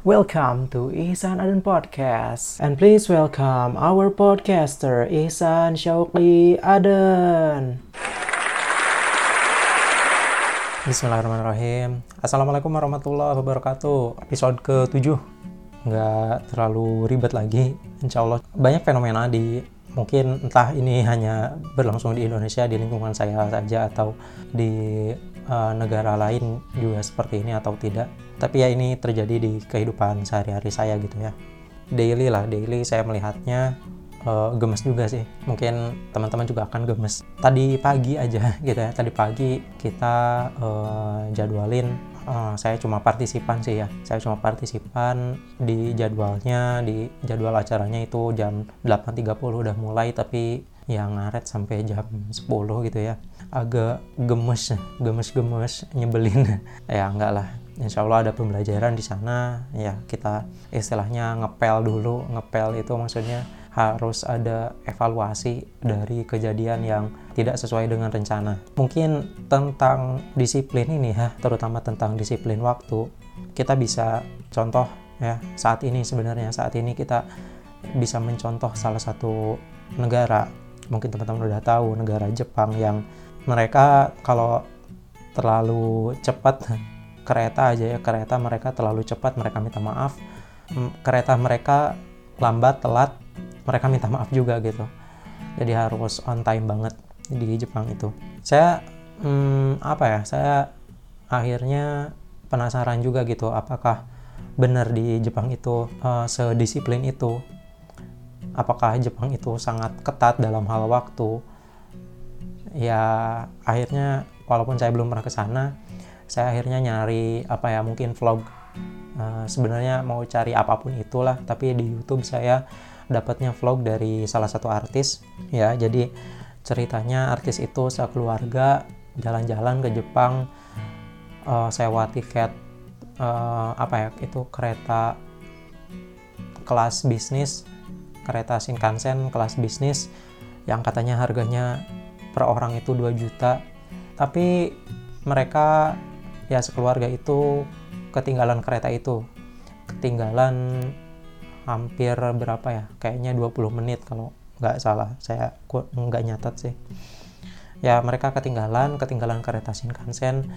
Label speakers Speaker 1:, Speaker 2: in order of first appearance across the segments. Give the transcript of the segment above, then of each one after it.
Speaker 1: Welcome to Ihsan Adan Podcast and please welcome our podcaster Ihsan Syauqi Adan. Bismillahirrahmanirrahim. Assalamualaikum warahmatullahi wabarakatuh. Episode ke-7 nggak terlalu ribet lagi. Insya Allah banyak fenomena di mungkin entah ini hanya berlangsung di Indonesia di lingkungan saya saja atau di uh, negara lain juga seperti ini atau tidak. Tapi ya ini terjadi di kehidupan sehari-hari saya gitu ya. Daily lah, daily saya melihatnya uh, gemes juga sih. Mungkin teman-teman juga akan gemes. Tadi pagi aja gitu ya. Tadi pagi kita uh, jadwalin uh, saya cuma partisipan sih ya saya cuma partisipan di jadwalnya di jadwal acaranya itu jam 8.30 udah mulai tapi yang ngaret sampai jam 10 gitu ya. Agak gemes gemes-gemes nyebelin. Ya enggak lah. Insya Allah ada pembelajaran di sana. Ya kita istilahnya ngepel dulu. Ngepel itu maksudnya harus ada evaluasi dari kejadian yang tidak sesuai dengan rencana. Mungkin tentang disiplin ini ya, terutama tentang disiplin waktu, kita bisa contoh ya saat ini sebenarnya saat ini kita bisa mencontoh salah satu negara mungkin teman-teman udah tahu negara Jepang yang mereka kalau terlalu cepat kereta aja ya kereta mereka terlalu cepat mereka minta maaf. Kereta mereka lambat telat mereka minta maaf juga gitu. Jadi harus on time banget di Jepang itu. Saya hmm, apa ya saya akhirnya penasaran juga gitu apakah benar di Jepang itu uh, sedisiplin itu apakah Jepang itu sangat ketat dalam hal waktu? Ya akhirnya walaupun saya belum pernah ke sana saya akhirnya nyari apa ya mungkin vlog uh, sebenarnya mau cari apa pun itulah tapi di YouTube saya dapatnya vlog dari salah satu artis ya. Jadi ceritanya artis itu sekeluarga jalan-jalan ke Jepang uh, sewa tiket uh, apa ya itu kereta kelas bisnis kereta Shinkansen kelas bisnis yang katanya harganya per orang itu 2 juta. Tapi mereka ya sekeluarga itu ketinggalan kereta itu. Ketinggalan hampir berapa ya? Kayaknya 20 menit kalau nggak salah. Saya nggak nyatat sih. Ya mereka ketinggalan ketinggalan kereta Shinkansen.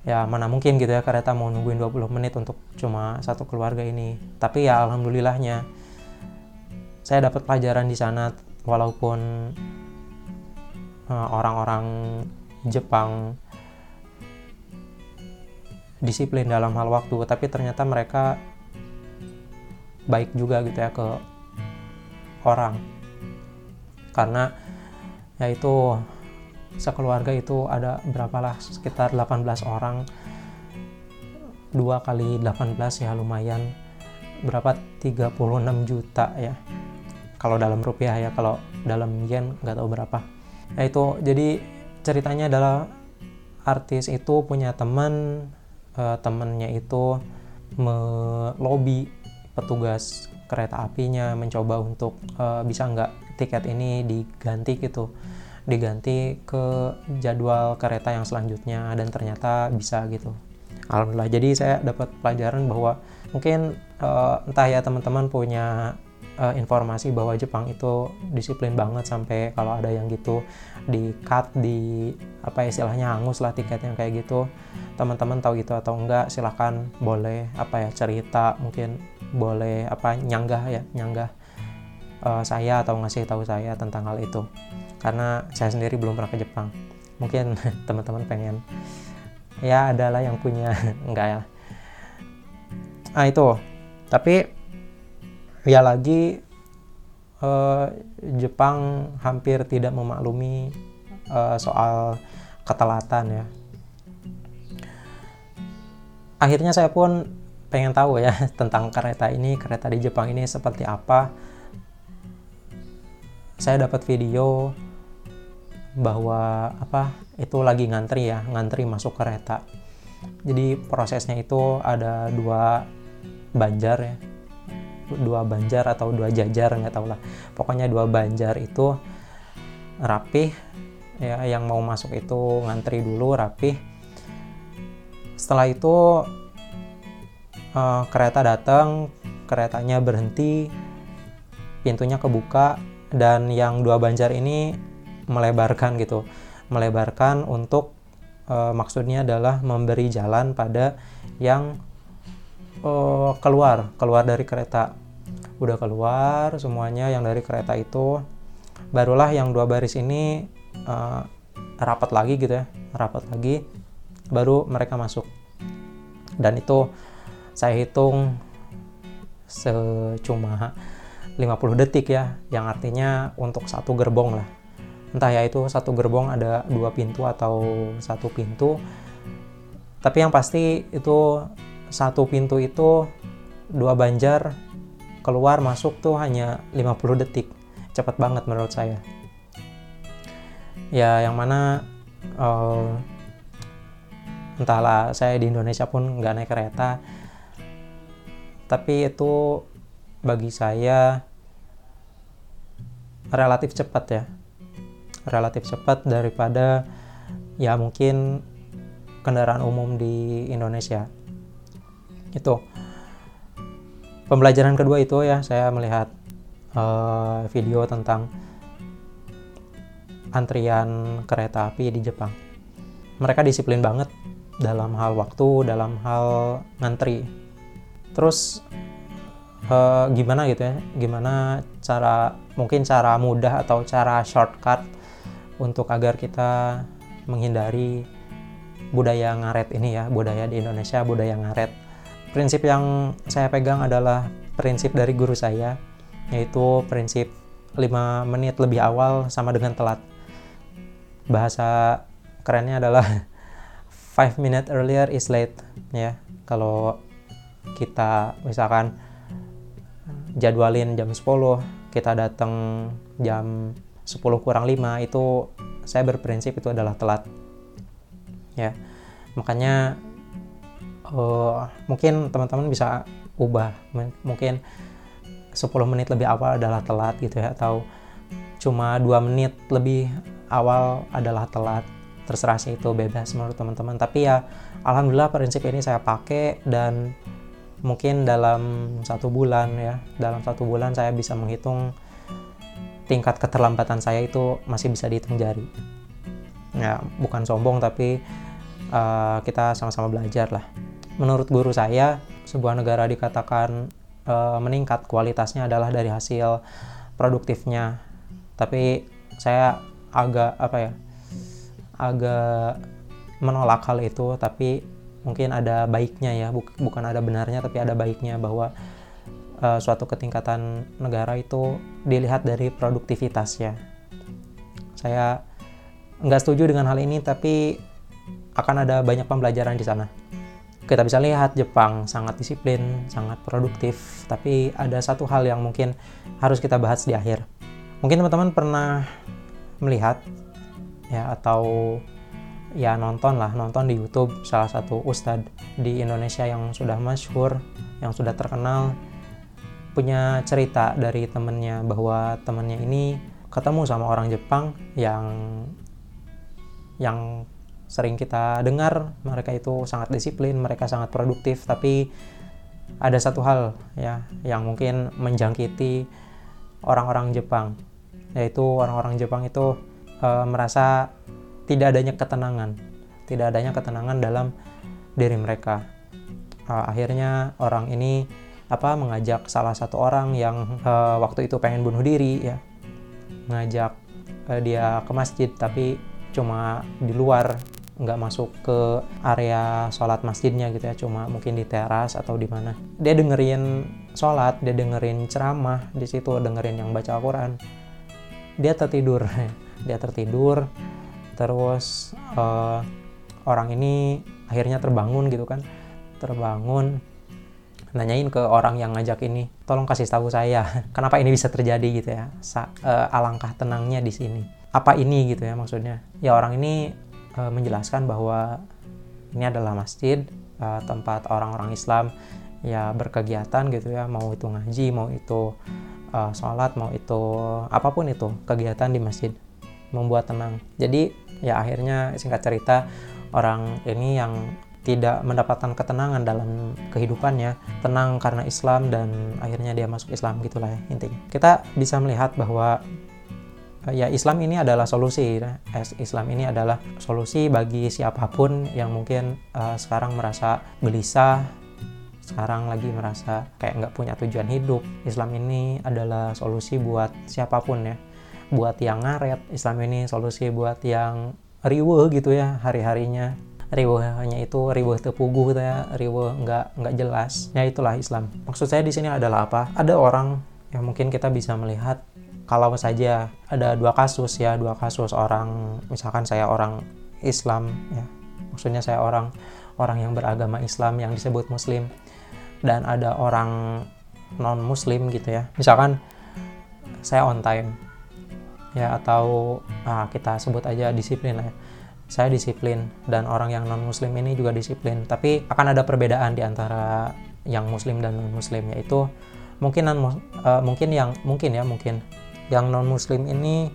Speaker 1: Ya mana mungkin gitu ya kereta mau nungguin 20 menit untuk cuma satu keluarga ini. Tapi ya alhamdulillahnya saya dapat pelajaran di sana walaupun uh, orang-orang Jepang disiplin dalam hal waktu tapi ternyata mereka baik juga gitu ya ke orang. Karena ya itu sekeluarga itu ada berapalah sekitar 18 orang. Dua kali 18 ya lumayan berapa? 36 juta ya kalau dalam rupiah ya kalau dalam yen nggak tahu berapa. Ya itu jadi ceritanya adalah artis itu punya teman uh, temennya itu melobi petugas kereta apinya mencoba untuk uh, bisa nggak tiket ini diganti gitu. Diganti ke jadwal kereta yang selanjutnya dan ternyata bisa gitu. Alhamdulillah. Jadi saya dapat pelajaran bahwa mungkin uh, entah ya teman-teman punya uh, informasi bahwa Jepang itu disiplin banget sampai kalau ada yang gitu di cut di apa istilahnya hangus lah tiketnya kayak gitu. Teman-teman tahu gitu atau enggak silahkan boleh apa ya cerita mungkin boleh apa nyanggah ya nyanggah uh, saya atau ngasih tahu saya tentang hal itu. Karena saya sendiri belum pernah ke Jepang. Mungkin teman-teman pengen. Ya adalah yang punya enggak ya. Ah itu. Tapi ya lagi uh, Jepang hampir tidak memaklumi uh, soal ketelatan ya. Akhirnya saya pun pengen tahu ya tentang kereta ini, kereta di Jepang ini seperti apa. Saya dapat video bahwa apa itu lagi ngantri ya, ngantri masuk kereta. Jadi prosesnya itu ada dua banjar ya, dua banjar atau dua jajar nggak tahu lah. Pokoknya dua banjar itu rapih ya yang mau masuk itu ngantri dulu rapih. Setelah itu uh, kereta datang keretanya berhenti pintunya kebuka dan yang dua banjar ini melebarkan gitu. Melebarkan untuk uh, maksudnya adalah memberi jalan pada yang uh, keluar keluar dari kereta. Udah keluar semuanya yang dari kereta itu. Barulah yang dua baris ini uh, rapat lagi gitu ya rapat lagi baru mereka masuk. Dan itu saya hitung secuma 50 detik ya yang artinya untuk satu gerbong lah. Entah ya itu satu gerbong ada dua pintu atau satu pintu. Tapi yang pasti itu satu pintu itu dua banjar keluar masuk tuh hanya 50 detik. Cepat banget menurut saya. Ya yang mana uh, entahlah saya di Indonesia pun nggak naik kereta. Tapi itu bagi saya relatif cepat ya. Relatif cepat daripada ya mungkin kendaraan umum di Indonesia itu pembelajaran kedua itu ya saya melihat uh, video tentang antrian kereta api di Jepang. Mereka disiplin banget dalam hal waktu dalam hal ngantri. Terus uh, gimana gitu ya? Gimana cara mungkin cara mudah atau cara shortcut untuk agar kita menghindari budaya ngaret ini ya budaya di Indonesia budaya ngaret prinsip yang saya pegang adalah prinsip dari guru saya yaitu prinsip 5 menit lebih awal sama dengan telat. Bahasa kerennya adalah 5 minute earlier is late ya. Kalau kita misalkan jadwalin jam 10 kita datang jam 10 kurang 5 itu saya berprinsip itu adalah telat ya. Makanya uh, mungkin teman-teman bisa ubah. M mungkin 10 menit lebih awal adalah telat gitu ya atau cuma dua menit lebih awal adalah telat. Terserah sih itu bebas menurut teman-teman. Tapi ya alhamdulillah prinsip ini saya pakai dan mungkin dalam satu bulan ya dalam satu bulan saya bisa menghitung tingkat keterlambatan saya itu masih bisa dihitung jari. Ya bukan sombong tapi uh, kita sama-sama belajar lah menurut guru saya sebuah negara dikatakan uh, meningkat kualitasnya adalah dari hasil produktifnya. Tapi saya agak apa ya agak menolak hal itu tapi mungkin ada baiknya ya. Bukan ada benarnya tapi ada baiknya bahwa uh, suatu ketingkatan negara itu dilihat dari produktivitasnya. Saya nggak setuju dengan hal ini tapi akan ada banyak pembelajaran di sana kita bisa lihat Jepang sangat disiplin sangat produktif tapi ada satu hal yang mungkin harus kita bahas di akhir. Mungkin teman-teman pernah melihat ya atau ya nonton lah nonton di YouTube salah satu ustadz di Indonesia yang sudah masyhur yang sudah terkenal punya cerita dari temennya bahwa temennya ini ketemu sama orang Jepang yang yang sering kita dengar mereka itu sangat disiplin mereka sangat produktif tapi ada satu hal ya yang mungkin menjangkiti orang-orang Jepang yaitu orang-orang Jepang itu e, merasa tidak adanya ketenangan, tidak adanya ketenangan dalam diri mereka. Uh, akhirnya orang ini apa mengajak salah satu orang yang uh, waktu itu pengen bunuh diri ya, mengajak uh, dia ke masjid tapi cuma di luar nggak masuk ke area sholat masjidnya gitu ya cuma mungkin di teras atau di mana. Dia dengerin sholat dia dengerin ceramah di situ dengerin yang baca Al-Quran. Dia tertidur dia tertidur terus uh, orang ini akhirnya terbangun gitu kan. Terbangun nanyain ke orang yang ngajak ini tolong kasih tahu saya kenapa ini bisa terjadi? gitu ya. Sa uh, alangkah tenangnya di sini. Apa ini? gitu ya maksudnya. Ya orang ini uh, menjelaskan bahwa ini adalah masjid uh, tempat orang-orang Islam ya berkegiatan gitu ya mau itu ngaji mau itu uh, sholat mau itu apa pun itu kegiatan di masjid membuat tenang jadi ya akhirnya singkat cerita orang ini yang tidak mendapatkan ketenangan dalam kehidupannya, tenang karena Islam dan akhirnya dia masuk Islam gitulah ya intinya. Kita bisa melihat bahwa ya Islam ini adalah solusi. Ya. Islam ini adalah solusi bagi siapa pun yang mungkin uh, sekarang merasa gelisah, sekarang lagi merasa kayak nggak punya tujuan hidup. Islam ini adalah solusi buat siapa pun ya. Buat yang ngaret, Islam ini solusi buat yang riweh gitu ya hari-harinya riwahnya itu riwah tepuguh gitu ya riwah nggak nggak jelas ya itulah Islam maksud saya di sini adalah apa ada orang yang mungkin kita bisa melihat kalau saja ada dua kasus ya dua kasus orang misalkan saya orang Islam ya maksudnya saya orang orang yang beragama Islam yang disebut Muslim dan ada orang non Muslim gitu ya. Misalkan saya on time ya atau ah, kita sebut aja disiplin ya. Saya disiplin dan orang yang non muslim ini juga disiplin. Tapi akan ada perbedaan di antara yang muslim dan non muslim yaitu mungkin non uh, mungkin yang mungkin ya mungkin yang non muslim ini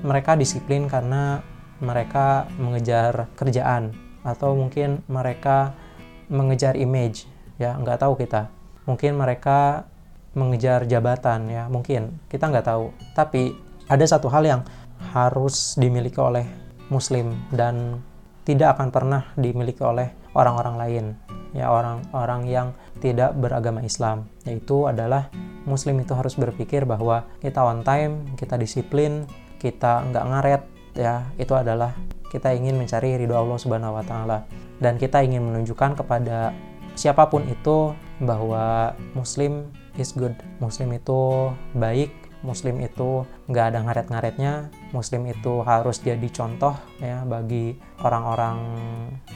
Speaker 1: mereka disiplin karena mereka mengejar kerjaan atau mungkin mereka mengejar image ya nggak tahu kita. Mungkin mereka mengejar jabatan ya mungkin kita nggak tahu. Tapi ada satu hal yang harus dimiliki oleh muslim dan tidak akan pernah dimiliki oleh orang-orang lain ya orang-orang yang tidak beragama Islam yaitu adalah muslim itu harus berpikir bahwa kita on time kita disiplin kita nggak ngaret ya. Itu adalah kita ingin mencari ridho Allah Subhanahu wa taala. Dan kita ingin menunjukkan kepada siapa pun itu bahwa muslim is good. Muslim itu baik muslim itu nggak ada ngaret-ngaretnya muslim itu harus jadi contoh ya bagi orang-orang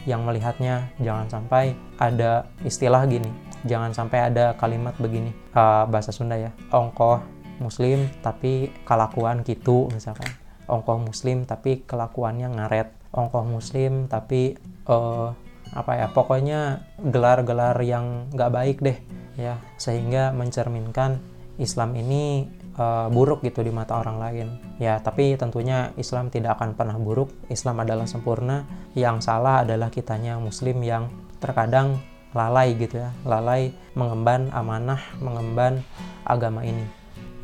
Speaker 1: yang melihatnya. Jangan sampai ada istilah gini jangan sampai ada kalimat begini uh, bahasa Sunda ya ongkoh muslim tapi kelakuan gitu misalkan ongkoh muslim tapi kelakuannya ngaret ongkoh muslim tapi uh, apa ya pokoknya gelar-gelar yang nggak baik deh ya sehingga mencerminkan Islam ini uh, buruk gitu di mata orang lain. Ya, tapi tentunya Islam tidak akan pernah buruk. Islam adalah sempurna. Yang salah adalah kitanya muslim yang terkadang lalai gitu ya. Lalai mengemban amanah, mengemban agama ini.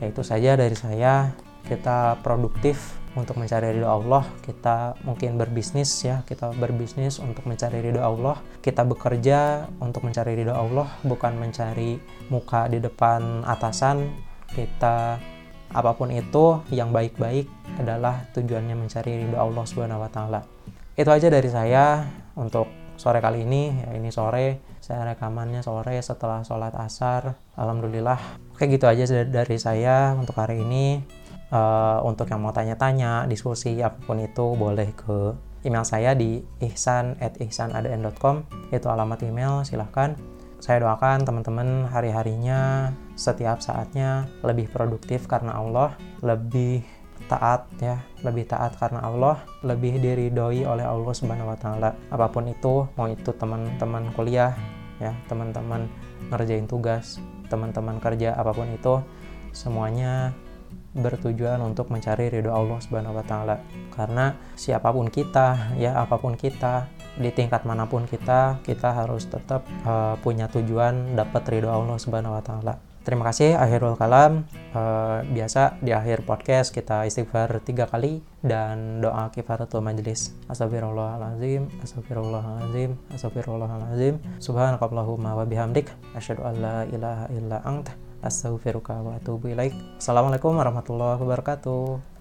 Speaker 1: Ya itu saja dari saya. Kita produktif untuk mencari ridho Allah, kita mungkin berbisnis ya, kita berbisnis untuk mencari ridho Allah, kita bekerja untuk mencari ridho Allah, bukan mencari muka di depan atasan, kita apa pun itu yang baik-baik adalah tujuannya mencari ridho Allah Subhanahu wa taala. Itu aja dari saya untuk sore kali ini. Ya ini sore saya rekamannya sore setelah sholat asar. Alhamdulillah. Oke gitu aja dari saya untuk hari ini. Uh, untuk yang mau tanya-tanya, diskusi apa pun itu boleh ke email saya di ihsan@ihsanadn.com itu alamat email silahkan saya doakan teman-teman hari-harinya setiap saatnya lebih produktif karena Allah, lebih taat ya, lebih taat karena Allah, lebih diridhoi oleh Allah Subhanahu wa taala. Apa pun itu, mau itu teman-teman kuliah ya, teman-teman ngerjain tugas, teman-teman kerja apa pun itu, semuanya bertujuan untuk mencari ridho Allah Subhanahu wa taala. Karena siapa pun kita, ya apa pun kita, di tingkat mana pun kita kita harus tetap uh, punya tujuan dapat ridho Allah Subhanahu wa taala. Terima kasih akhirul kalam. Uh, biasa di akhir podcast kita istighfar tiga kali dan doa kifaratul majlis. Astagfirullahalazim, astagfirullahalazim, astagfirullahalazim. Subhanakallahumma wa bihamdik asyhadu an la ilaha illa anta astaghfiruka wa atubu ilaik. Assalamualaikum warahmatullahi wabarakatuh.